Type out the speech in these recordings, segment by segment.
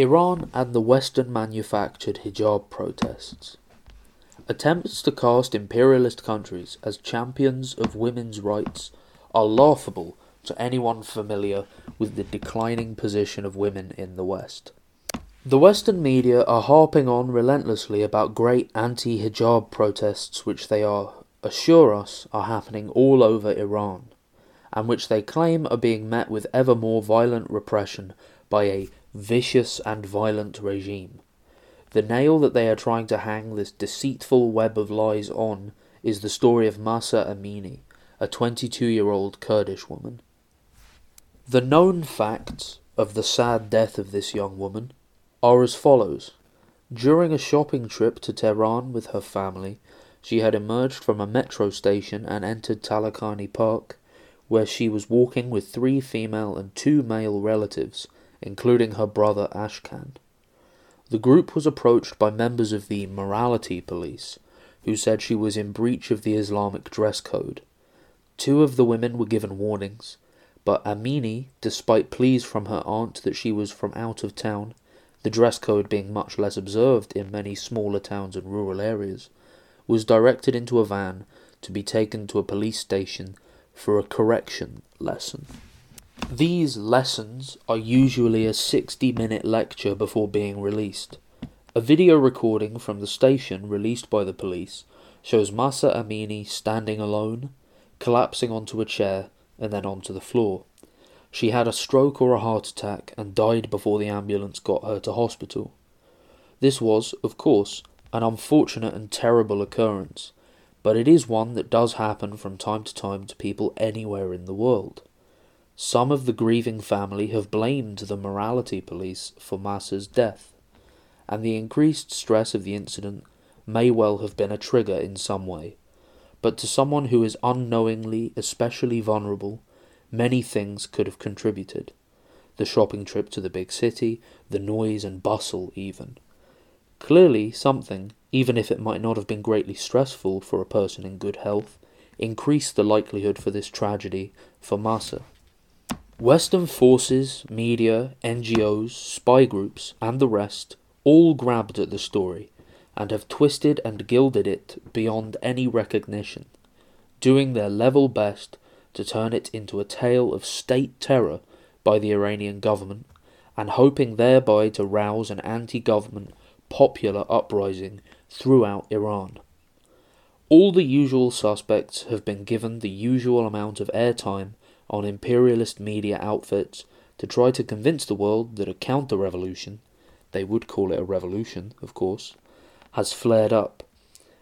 Iran and the Western manufactured hijab protests. Attempts to cast imperialist countries as champions of women's rights are laughable to anyone familiar with the declining position of women in the West. The Western media are harping on relentlessly about great anti hijab protests, which they are assure us are happening all over Iran, and which they claim are being met with ever more violent repression by a vicious and violent regime. The nail that they are trying to hang this deceitful web of lies on is the story of Mahsa Amini, a 22 year old Kurdish woman. The known facts of the sad death of this young woman are as follows. During a shopping trip to Tehran with her family, she had emerged from a metro station and entered Taleghani Park, where she was walking with three female and two male relatives, including her brother Ashkan. The group was approached by members of the morality police, who said she was in breach of the Islamic dress code. Two of the women were given warnings, but Amini, despite pleas from her aunt that she was from out of town, the dress code being much less observed in many smaller towns and rural areas, was directed into a van to be taken to a police station for a correction lesson. These lessons are usually a 60 minute lecture before being released. A video recording from the station released by the police shows Mahsa Amini standing alone, collapsing onto a chair, and then onto the floor. She had a stroke or a heart attack and died before the ambulance got her to hospital. This was, of course, an unfortunate and terrible occurrence, but it is one that does happen from time to time to people anywhere in the world. Some of the grieving family have blamed the morality police for Mahsa's death, and the increased stress of the incident may well have been a trigger in some way. But to someone who is unknowingly especially vulnerable, many things could have contributed. The shopping trip to the big city, the noise and bustle, even. Clearly, something, even if it might not have been greatly stressful for a person in good health, increased the likelihood for this tragedy for Mahsa. Western forces, media, NGOs, spy groups, and the rest all grabbed at the story and have twisted and gilded it beyond any recognition, doing their level best to turn it into a tale of state terror by the Iranian government and hoping thereby to rouse an anti government popular uprising throughout Iran. All the usual suspects have been given the usual amount of airtime on imperialist media outfits to try to convince the world that a counter revolution, they would call it a revolution, of course, has flared up,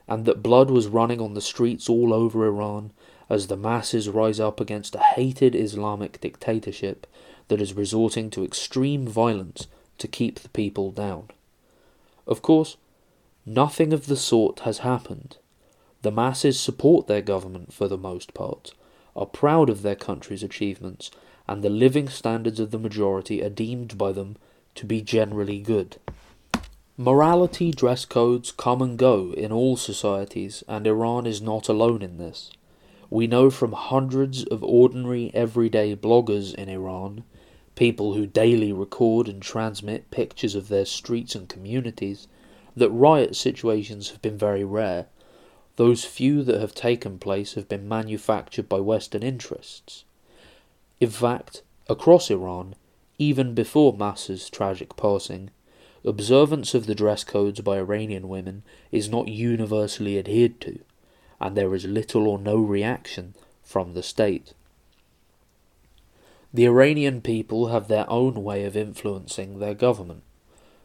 and that blood was running on the streets all over Iran as the masses rise up against a hated Islamic dictatorship that is resorting to extreme violence to keep the people down. Of course, nothing of the sort has happened. The masses support their government for the most part, are proud of their country's achievements, and the living standards of the majority are deemed by them to be generally good. Morality dress codes come and go in all societies, and Iran is not alone in this. We know from hundreds of ordinary everyday bloggers in Iran people who daily record and transmit pictures of their streets and communities, that riot situations have been very rare. Those few that have taken place have been manufactured by Western interests. In fact, across Iran, even before Mahsa's tragic passing, observance of the dress codes by Iranian women is not universally adhered to, and there is little or no reaction from the state. The Iranian people have their own way of influencing their government.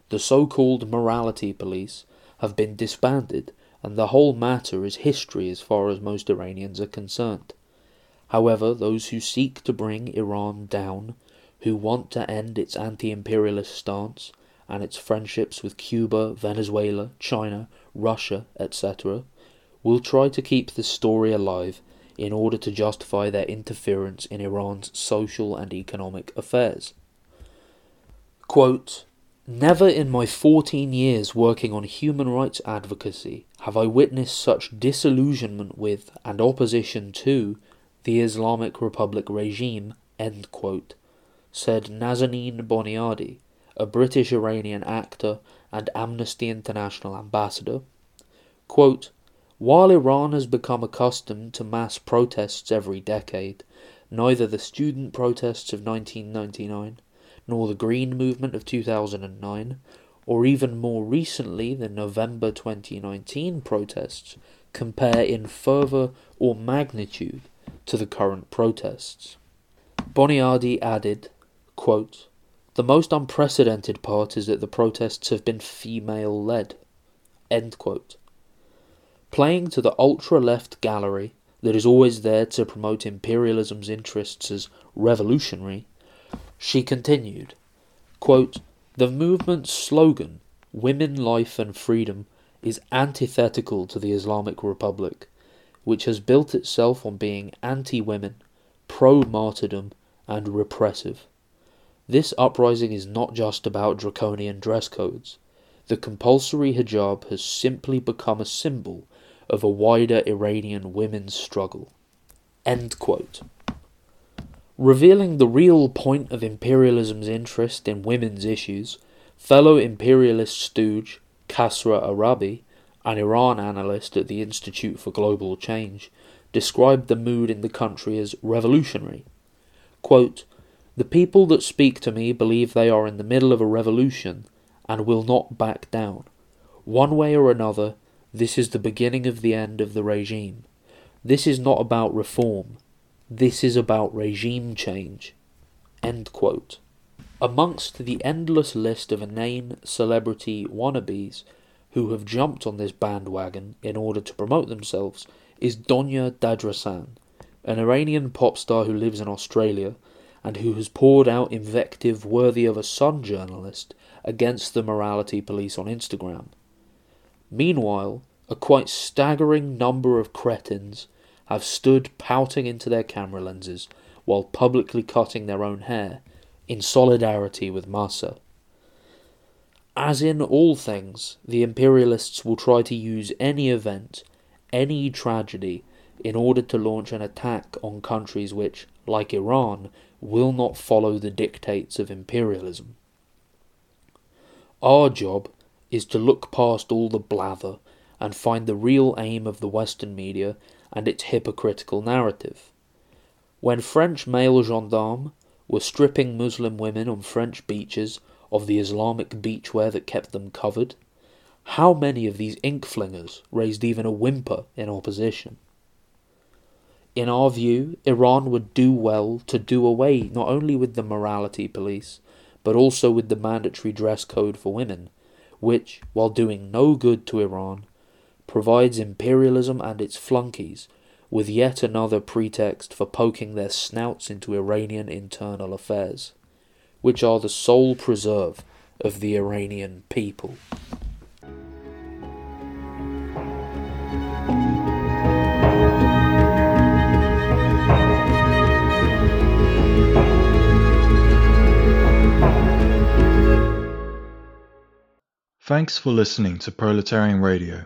The so called morality police have been disbanded, and the whole matter is history as far as most Iranians are concerned. However, those who seek to bring Iran down, who want to end its anti imperialist stance and its friendships with Cuba, Venezuela, China, Russia, etc., will try to keep this story alive in order to justify their interference in Iran's social and economic affairs. Quote, Never in my 14 years working on human rights advocacy have I witnessed such disillusionment with and opposition to the Islamic Republic regime, quote, said Nazanin Boniadi, a British Iranian actor and Amnesty International ambassador. Quote, While Iran has become accustomed to mass protests every decade, neither the student protests of 1999 nor the Green Movement of 2009, or even more recently the November 2019 protests, compare in fervour or magnitude to the current protests. Boniadi added, quote, The most unprecedented part is that the protests have been female led. Playing to the ultra left gallery that is always there to promote imperialism's interests as revolutionary, she continued, quote, The movement's slogan, Women, Life and Freedom, is antithetical to the Islamic Republic, which has built itself on being anti women, pro martyrdom, and repressive. This uprising is not just about draconian dress codes. The compulsory hijab has simply become a symbol of a wider Iranian women's struggle. End quote revealing the real point of imperialism's interest in women's issues, fellow imperialist stooge Kasra Arabi, an Iran analyst at the Institute for Global Change, described the mood in the country as revolutionary. Quote, the people that speak to me believe they are in the middle of a revolution and will not back down. One way or another, this is the beginning of the end of the regime. This is not about reform. This is about regime change. Amongst the endless list of inane celebrity wannabes who have jumped on this bandwagon in order to promote themselves is Donya Dadrasan, an Iranian pop star who lives in Australia and who has poured out invective worthy of a Sun journalist against the morality police on Instagram. Meanwhile, a quite staggering number of cretins have stood pouting into their camera lenses while publicly cutting their own hair in solidarity with Mahsa. As in all things, the imperialists will try to use any event, any tragedy, in order to launch an attack on countries which, like Iran, will not follow the dictates of imperialism. Our job is to look past all the blather and find the real aim of the Western media and its hypocritical narrative. When French male gendarmes were stripping Muslim women on French beaches of the Islamic beachwear that kept them covered, how many of these ink flingers raised even a whimper in opposition? In our view, Iran would do well to do away not only with the morality police, but also with the mandatory dress code for women, which, while doing no good to Iran, provides imperialism and its flunkies with yet another pretext for poking their snouts into Iranian internal affairs, which are the sole preserve of the Iranian people. Thanks for listening to Proletarian Radio.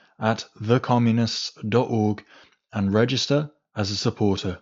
at thecommunists.org and register as a supporter.